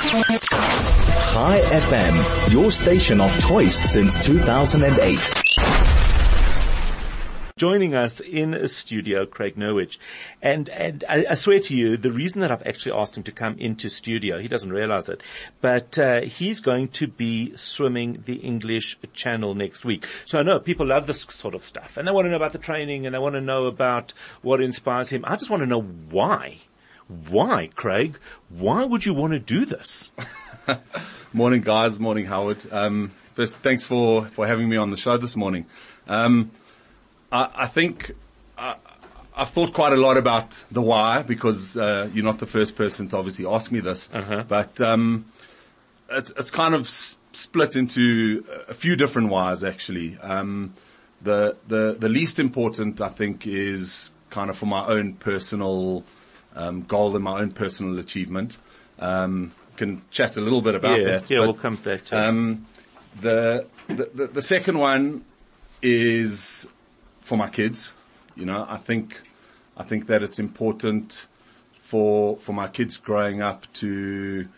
Chai FM, your station of choice since 2008. Joining us in a studio, Craig Nerwich. And, and I, I, swear to you, the reason that I've actually asked him to come into studio, he doesn't realize it, but, uh, he's going to be swimming the English Channel next week. So I know people love this sort of stuff and they want to know about the training and they want to know about what inspires him. I just want to know why. Why, Craig? Why would you want to do this? morning guys, morning Howard. Um, first, thanks for, for having me on the show this morning. Um, I, I think I, I've thought quite a lot about the why because uh, you're not the first person to obviously ask me this, Uh-huh. but um, it's it's kind of s- split into a few different whys actually. Um, the the the least important I think is kind of for my own personal um, goal and my own personal achievement. Um, can chat a little bit about yeah, that. yeah, but- we'll come back to it. um, the, the, the, the second one is for my kids. You know, I think, I think that it's important for, for my kids growing up to,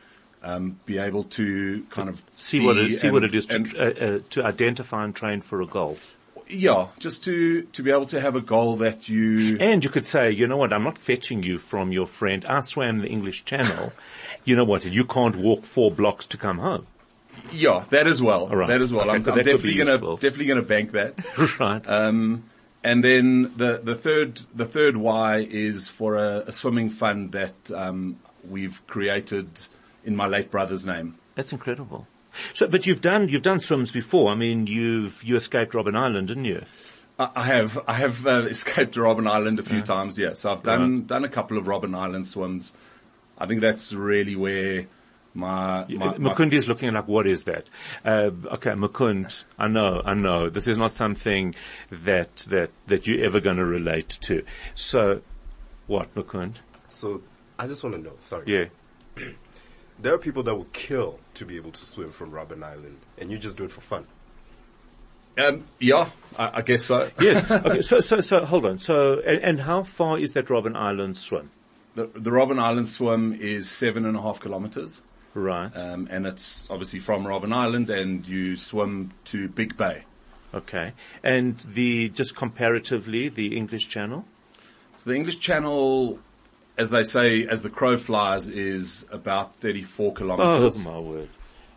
um, be able to kind of See what it, see and- what it is to, and- uh, uh, to identify and train for a goal. Yeah, just to, to be able to have a goal that you, And you could say, you know what, I'm not fetching you from your friend. I swam the English Channel. you know what, you can't walk four blocks to come home. yeah, that as well. Right. That as well. Okay, I'm, I'm definitely gonna, definitely gonna bank that. right. Um, and then the, the third, the third why is for a, a swimming fund that, um, we've created in my late brother's name. That's incredible. So, but you've done, you've done swims before. I mean, you've, you escaped Robben Island, didn't you? I I have, I have uh, escaped Robben Island a few times, yeah. So I've done, done a couple of Robben Island swims. I think that's really where my, my, my Mukund is looking like, what is that? Uh, okay, Mukund, I know, I know. This is not something that, that, that you're ever going to relate to. So, what, Mukund? So I just want to know. Sorry. Yeah. There are people that will kill to be able to swim from Robben Island, and you just do it for fun. um, yeah, I, I guess so. Yes. Okay. So, so, so, hold on. So, and, and how far is that Robben Island swim? The, the Robben Island swim is seven and a half kilometers. Right. Um, and it's obviously from Robben Island and you swim to Big Bay. okay. And the, just comparatively, the English Channel? So the English Channel, as they say, as the crow flies, is about 34 kilometers. Oh, my word.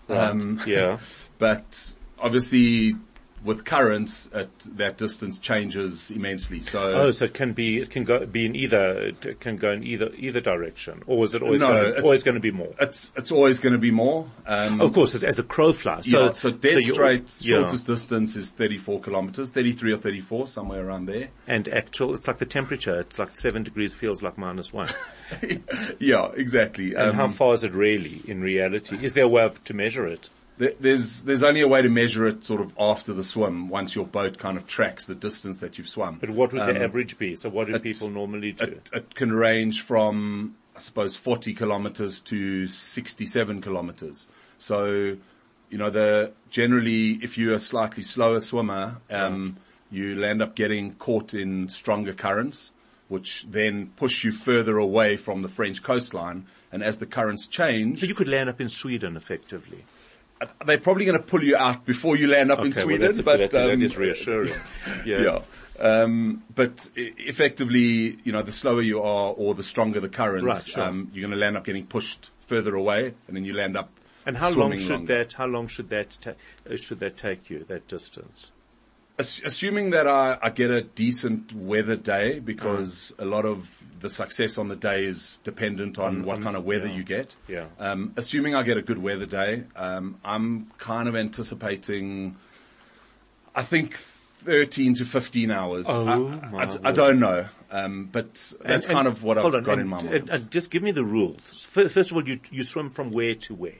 Um, Yeah. but obviously with currents, it, that distance changes immensely. So Oh, so it can be, it can go, be in either, it can go in either, either direction. Or is it always No, going, it's- always going to be more? it's, it's always going to be more. Um, Of course, as, as a crow flies. So, yeah, so dead you- straight, yeah. shortest distance is 34 kilometers, 33 or 34, somewhere around there. And actual, it's like the temperature. It's like seven degrees feels like minus one. yeah, exactly. And Um, how far is it really in reality? Is there a way of, to measure it? There- There's there's only a way to measure it sort of after the swim once your boat kind of tracks the distance that you've swum. But what would Um, the average be? So what do it's- people normally do? It, it can range from I suppose 40 kilometers to 67 kilometers. So you know the generally if you're a slightly slower swimmer, um, you'll end up getting caught in stronger currents. Which then push you further away from the French coastline, and as the currents change, so you could land up in Sweden effectively. They're probably going to pull you out before you land up in Okay, well, Sweden. that's, but that, that um, is reassuring. Yeah. yeah. Um, but effectively, you know, the slower you are or the stronger the currents, Right, sure. um, you're going to land up getting pushed further away and then you land up And how long should longer. that? How long should that ta- should that take you? That distance? Ass- Assuming that I, I get a decent weather day because Mm. a lot of the success on the day is dependent on, what kind of weather yeah. you get. Yeah. Um, assuming I get a good weather day, um, I'm kind of anticipating, I think 13 to 15 hours. Oh, I, my I, I don't know. Um, but that's And- kind and- of what I've on, got and- in my mind. and- and just give me the rules. First of all, you you swim from where to where?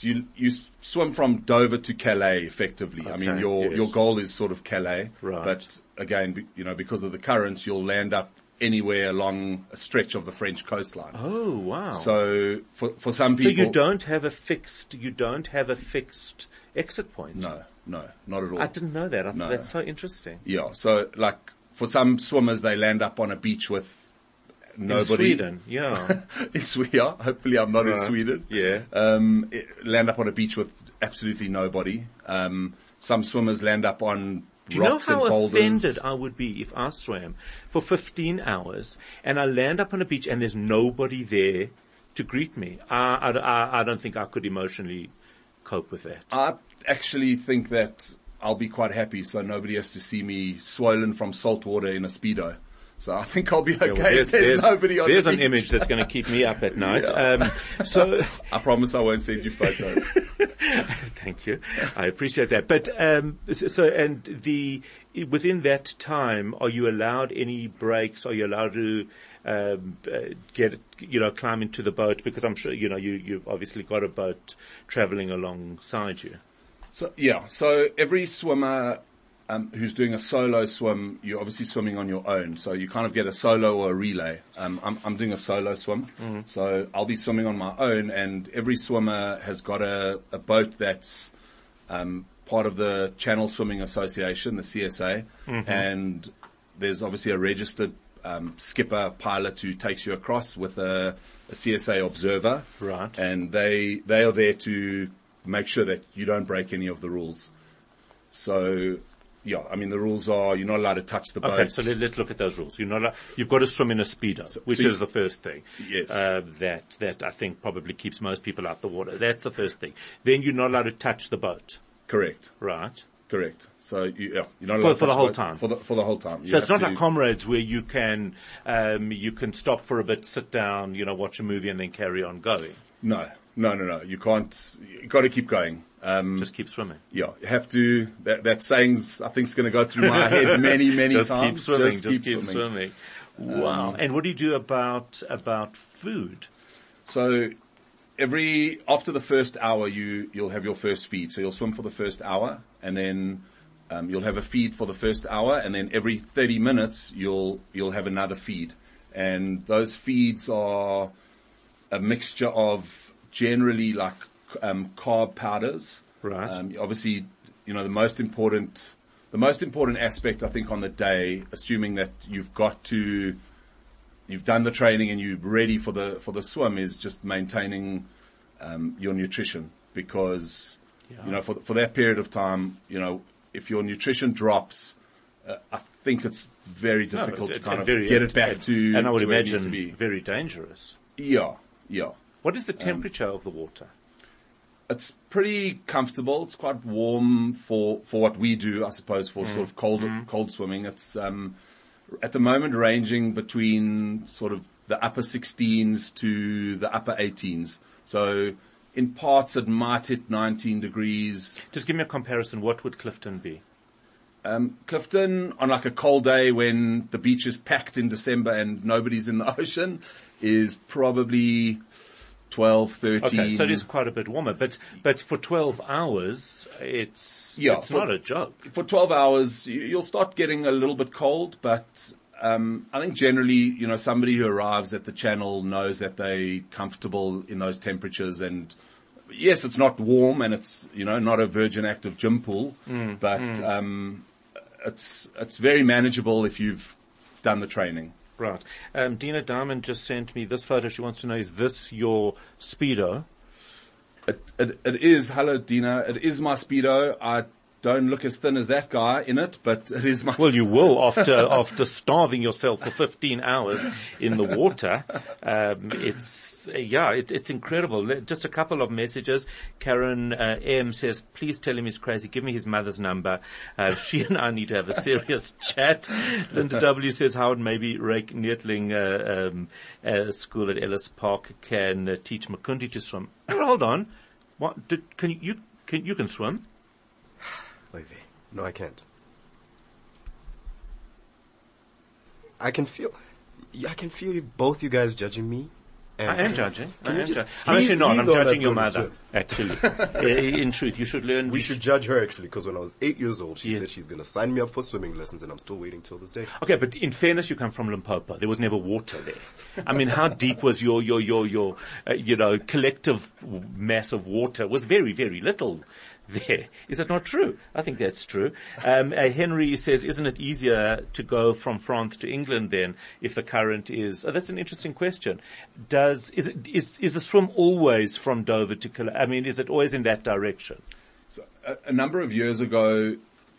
So you you swim from Dover to Calais, effectively. I mean, your yes. your goal is sort of Calais, Right. but again, you know, because of the currents, you'll land up anywhere along a stretch of the French coastline. Oh wow! So for for some people. So you don't have a fixed, you don't have a fixed exit point. no, no, not at all. I didn't know that. I No. That's so interesting. Yeah. So like for some swimmers, they land up on a beach with nobody. In Sweden, yeah. in Sweden. Hopefully, I'm not in Sweden. Yeah. Um, it- land up on a beach with absolutely nobody. Um, some swimmers land up on Do you know rocks how and boulders. offended I would be if I swam for 15 hours and I land up on a beach and there's nobody there to greet me? I, I, I, I don't think I could emotionally cope with that. I actually think that I'll be quite happy, so nobody has to see me swollen from salt water in a speedo. So I think I'll be okay. Yeah, well, if there's, nobody on there's the an image that's going to keep me up at night. Yeah. Um, so, I promise I won't send you photos. thank you. I appreciate that. But um, so, so, and the within that time, are you allowed any breaks? Are you allowed to um, uh, get you know climb into the boat? Because I'm sure you know you you've obviously got a boat traveling alongside you. So yeah, so every swimmer um, who's doing a solo swim, you're obviously swimming on your own. So you kind of get a solo or a relay. Um, I'm, I'm doing a solo swim, so I'll be swimming on my own, and every swimmer has got a, a boat that's um, part of the Channel Swimming Association, the CSA, and there's obviously a registered um, skipper pilot who takes you across with a, a CSA observer, Right. And they they are there to make sure that you don't break any of the rules. So, yeah, I mean the rules are you're not allowed to touch the boat. Okay, so let, let's look at those rules. You're not. allowed- You've got to swim in a speedo, which so is the first thing. Yes. Uh, that that I think probably keeps most people out the water. That's the first thing. Then you're not allowed to touch the boat, correct, right? correct. So you, yeah, you're not For- allowed to for the whole boat time. For the for the whole time. You So it's not to- like comrades where you can um, you can stop for a bit, sit down, you know, watch a movie, and then carry on going. No, no, no, no. You can't. You got to keep going. Um, Just keep swimming. yeah, you have to. That that saying's I think is going to go through my head many, many Just times. keep swimming. Just, keep, keep, swimming. swimming. Wow. and what do you do about about food? So every after the first hour, you you'll have your first feed. So you'll swim for the first hour, and then um, you'll have a feed for the first hour, and then every thirty minutes you'll you'll have another feed, and those feeds are a mixture of generally like um, carb powders. Right. Um, obviously, you know the most important the most important aspect I think on the day, assuming that you've got to you've done the training and you're ready for the for the swim, is just maintaining um, your nutrition because you know for for that period of time, you know if your nutrition drops, uh, I think it's very No, difficult it- to kind of very- get it back to and I would to where it needs imagine to be. very dangerous. Yeah, yeah. What is the um, temperature of the water? It's pretty comfortable. It's quite warm for, for what we do, I suppose, for mm. sort of cold, mm. cold swimming. It's, um, at the moment ranging between sort of the upper 16s to the upper 18s. So in parts it might hit 19 degrees. Just give me a comparison. What would Clifton be? Um, Clifton on like a cold day when the beach is packed in December and nobody's in the ocean is probably 12, 13. Okay, so it is quite a bit warmer, but but for 12 hours, it's Yeah, it's for- not a joke. for 12 hours, you- you'll start getting a little bit cold, but um, I think generally, you know, somebody who arrives at the channel knows that they're comfortable in those temperatures. And yes, it's not warm and it's, you know, not a virgin active gym pool, but Um, it's it's very manageable if you've done the training. Right. Um, Dina Diamond just sent me this photo. She wants to know, is this your Speedo? It, it, it is, hello Dina, it is my Speedo. I don't look as thin as that guy in it, but it is my Well, you will after after starving yourself for 15 hours in the water. Um, it's yeah, it, it's incredible. Just a couple of messages. Karen uh, M says, "Please tell him he's crazy. Give me his mother's number. Uh, she and I need to have a serious chat." Linda W says, "Howard, maybe Ryk Neethling uh, um, uh, school at Ellis Park can uh, teach Makundi to swim." Hold on, what? Did, can you can you can swim? Wait. No, I can't. I can feel, I can feel you, both you guys judging me. And I am judging. I am judging. I'm actually not. I'm judging your mother. Actually, Uh, in truth, you should learn. We should judge her actually, because when I was eight years old, she Yes. said she's going to sign me up for swimming lessons, and I'm still waiting till this day. Okay, but in fairness, you come from Limpopo. There was never water there. I mean, how deep was your your your your uh, you know collective mass of water? It Was very very little there. Is that not true? I think that's true. Um, uh, Henry says, isn't it easier to go from France to England then if the current is? Oh, that's an interesting question. Does is it is is the swim always from Dover to? Calais? I mean, is it always in that direction? So a, a number of years ago,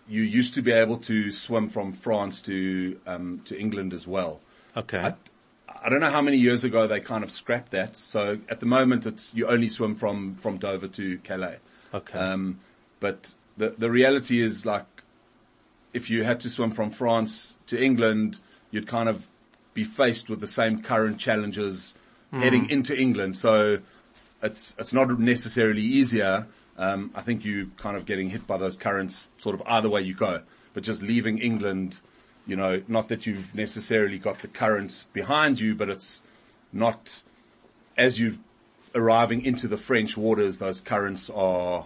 you used to be able to swim from France to um, to England as well. Okay. I, I don't know how many years ago they kind of scrapped that. So at the moment, it's you only swim from from Dover to Calais. Okay. Um, but the the reality is like, if you had to swim from France to England, you'd kind of be faced with the same current challenges heading into England. So it's it's not necessarily easier. Um, I think you kind of getting hit by those currents sort of either way you go. But just leaving England, you know, not that you've necessarily got the currents behind you, but it's not as you arriving into the French waters, those currents are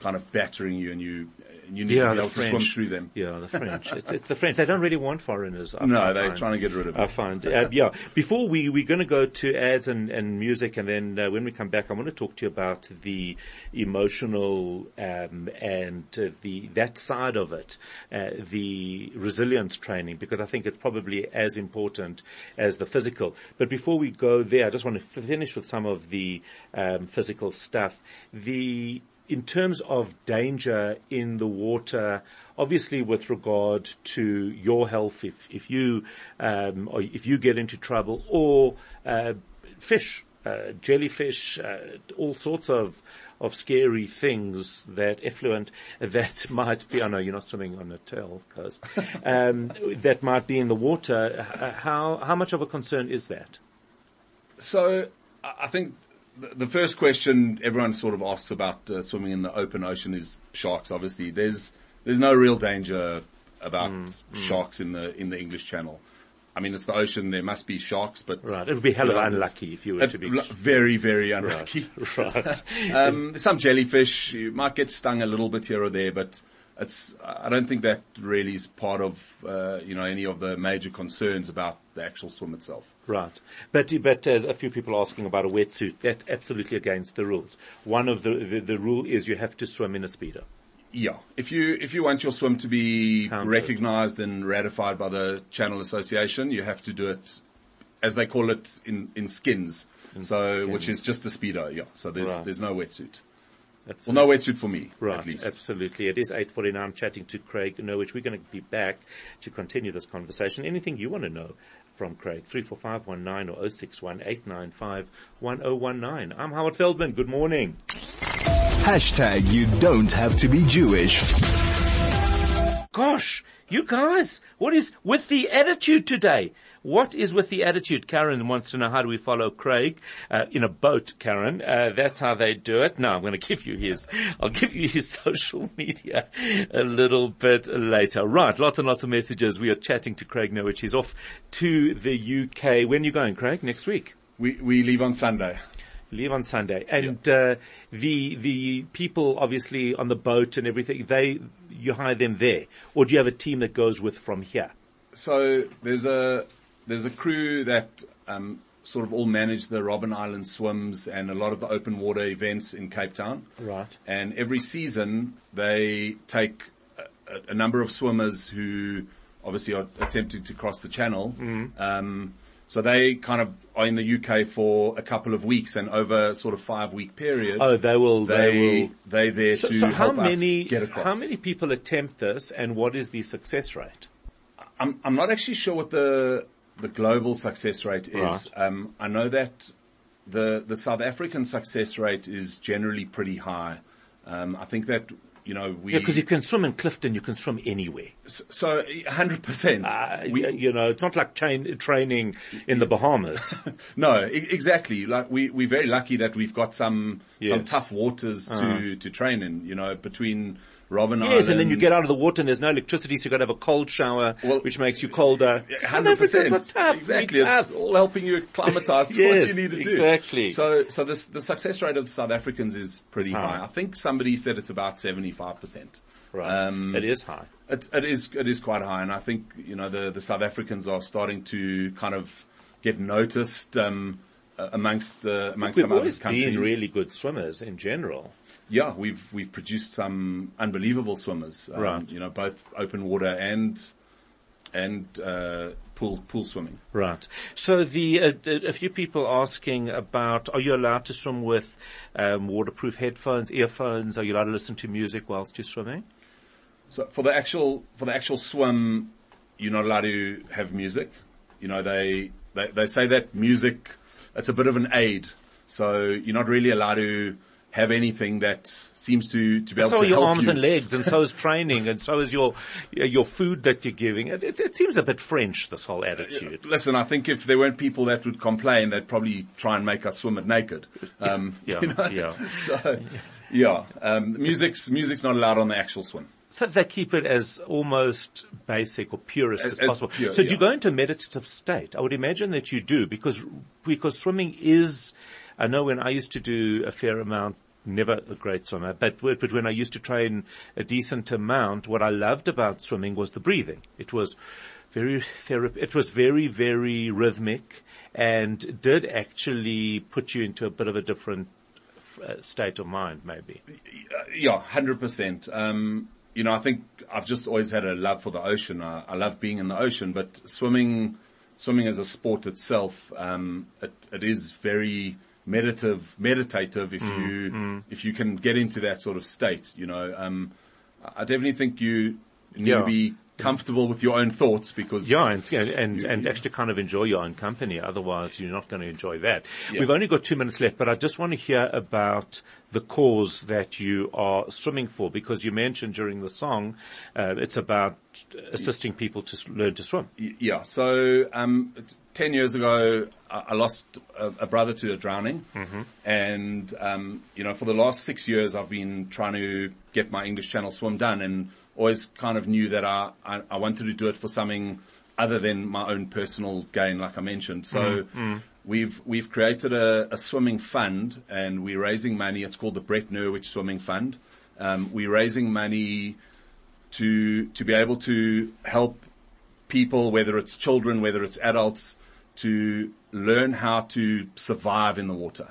kind of battering you and you, and you need to be able to swim through them. Yeah, the French. it's, it's the French. They don't really want foreigners. I- No, they're find. trying to get rid of I find, uh, yeah. Before we, we're going to go to ads and, and music and then uh, when we come back, I want to talk to you about the emotional, um, and uh, the, that side of it, uh, the resilience training, because I think it's probably as important as the physical. But before we go there, I just want to finish with some of the, um, physical stuff. The, in terms of danger in the water, obviously with regard to your health, if, if you, um, or if you get into trouble or, uh, fish, uh, jellyfish, uh, all sorts of, of scary things that effluent that might be, I know you're not swimming on a tail coast, um, that might be in the water. How, how much of a concern is that? So I think the first question everyone sort of asks about uh, swimming in the open ocean is sharks. Obviously, there's there's no real danger about Mm, sharks in the in the English Channel. I mean, it's the ocean. There must be sharks, but Right. It would be hell of you know, unlucky if you were to be. very very unlucky. Right. um, some jellyfish, you might get stung a little bit here or there, but it's, I don't think that really is part of, uh, you know, any of the major concerns about the actual swim itself. Right. But, but as a few people asking about a wetsuit, that's absolutely against the rules. One of the, the, the rule is you have to swim in a speedo. Yeah. If you, if you want your swim to be Counted. recognized and ratified by the Channel Association, you have to do it, as they call it, in, in skins. so, skins. which is just a speedo, yeah. So there's, Right. there's no wetsuit. That's Well, no wetsuit for me, Right, at least. absolutely. It is 8.49. I'm chatting to Craig Nerwich. We're going to be back to continue this conversation. Anything you want to know from Craig, 34519 or 061 895 1019. I'm Howard Feldman. Good morning. Hashtag you don't have to be Jewish. Gosh, you guys, what is with the attitude today? What is with the attitude? Karen wants to know how do we follow Craig uh, in a boat, Karen. Uh, that's how they do it. Now I'm going to give you his, I'll give you his social media a little bit later. Right, lots and lots of messages. We are chatting to Craig now, which is off to the UK. When are you going, Craig? Next week? We, we leave on Sunday. leave on Sunday. And uh, the the people obviously on the boat and everything, they you hire them there, or do you have a team that goes with from here? So there's a there's a crew that um, sort of all manage the Robben Island swims and a lot of the open water events in Cape Town. Right. And every season they take a, a- number of swimmers who obviously are attempting to cross the channel. Um, so they kind of are in the UK for a couple of weeks and over a sort of five week period. Oh, they will. They, they will. they there So, to so how help many us get across. how many people attempt this, and what is the success rate? I'm I'm not actually sure what the the global success rate is. Right. Um, I know that the the South African success rate is generally pretty high. Um, I think that you know we Yeah, because you can swim in Clifton, you can swim anywhere. so hundred percent. Uh, We you know, it's not like train, training in the Bahamas. no e- exactly. Like we we're very lucky that we've got some. Uh-huh. some tough waters to to train in. You know between Robben Island. yes, and then you get out of the water and there's no electricity, so you've got to have a cold shower, Well, which makes you colder. Hundred percent, tough. exactly. We're It's all helping you acclimatise to Yes, what you need to do. exactly. So, so this, the success rate of the South Africans is pretty high. high. I think somebody said it's about seventy-five percent. Right. Um, it is high. It, it is it is quite high, and I think you know the the South Africans are starting to kind of get noticed um, amongst the amongst some other countries. been really good swimmers in general. Yeah, we've we've produced some unbelievable swimmers. Um, Right. You know, both open water and and uh, pool pool swimming. Right. So the uh, a few people asking about: Are you allowed to swim with um, waterproof headphones, earphones? Are you allowed to listen to music whilst you're swimming? So for the actual for the actual swim, you're not allowed to have music. You know, they they, they say that music it's a bit of an aid. So you're not really allowed to have anything that seems to to be able So to are your arms and legs, and so is training, and so is your your food that you're giving. It, it, it seems a bit French, this whole attitude. Listen, I think if there weren't people that would complain, they'd probably try and make us swim it naked. Um, Yeah, you know? yeah. So, yeah, um, music's music's not allowed on the actual swim. So they keep it as almost basic or purist as, As- as possible. pure, so do you go into a meditative state? I would imagine that you do because, because swimming is, I know when I used to do a fair amount, never a great swimmer, but, but when I used to train a decent amount, what I loved about swimming was the breathing. It was very it was very, very rhythmic and did actually put you into a bit of a different uh, state of mind maybe. Yeah, hundred percent. Um, you know, I think I've just always had a love for the ocean. I, I love being in the ocean, but swimming, swimming as a sport itself, um, it, it is very meditative, meditative if you, if you can get into that sort of state, you know, um, I definitely think you need Yeah. to be comfortable with your own thoughts because Yeah, and and and, and actually kind of enjoy your own company. Otherwise, you're not going to enjoy that. Yeah. We've only got two minutes left, but I just want to hear about the cause that you are swimming for, because you mentioned during the song, uh, it's about assisting people to learn to swim. Yeah. So, um, t- ten years ago, I, lost a, brother to a drowning, and um, you know, for the last six years, I've been trying to get my English Channel swim done, and always kind of knew that I, I, I wanted to do it for something other than my own personal gain, like I mentioned. So. We've we've created a, a swimming fund and we're raising money. It's called the Brett Nerwich Swimming Fund. Um, we're raising money to to be able to help people, whether it's children, whether it's adults, to learn how to survive in the water.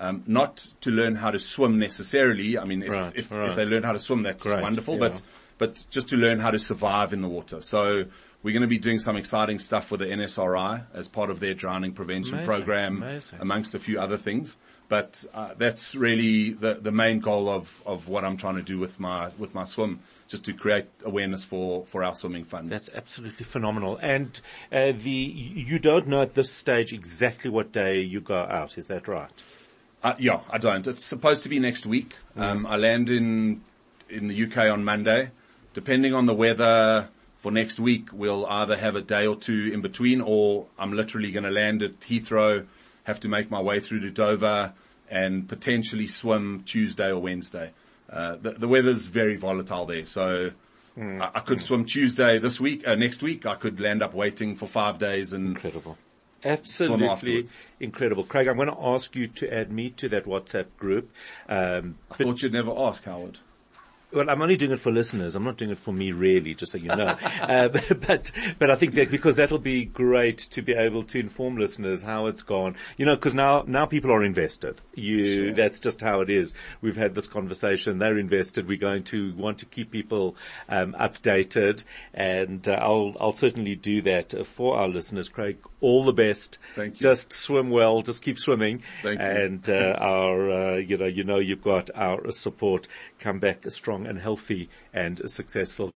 Um, not to learn how to swim necessarily. I mean, if, Right, if, right. if they learn how to swim, that's Great, wonderful. yeah. But but just to learn how to survive in the water. So we're going to be doing some exciting stuff with the NSRI as part of their drowning prevention Amazing, program, amazing. amongst a few other things. But uh, that's really the the main goal of of what I'm trying to do with my with my swim, just to create awareness for for our swimming fund. That's absolutely phenomenal. And uh, the you don't know at this stage exactly what day you go out. Is that right? Uh, yeah, I don't. It's supposed to be next week. Um, I land in in the UK on Monday. Depending on the weather for next week, we'll either have a day or two in between, or I'm literally going to land at Heathrow, have to make my way through to Dover, and potentially swim Tuesday or Wednesday. Uh, the, the weather's very volatile there, so. I, I could swim Tuesday this week, uh, next week. I could land up waiting for five days and Incredible. Absolutely incredible. Craig, I'm going to ask you to add me to that WhatsApp group. Um, I thought you'd never ask, Howard. Well, I'm only doing it for listeners. I'm not doing it for me really, just so you know. uh, but, but I think that because that'll be great to be able to inform listeners how it's gone. You know, cause now, now people are invested. You, that's just how it is. We've had this conversation. They're invested. We're going to want to keep people, um, updated and uh, I'll, I'll certainly do that for our listeners. Craig, all the best. Thank you. Just swim well. Just keep swimming. Thank you. And, uh, our, uh, you know, you know, you've got our support. Come back strong and healthy and successful.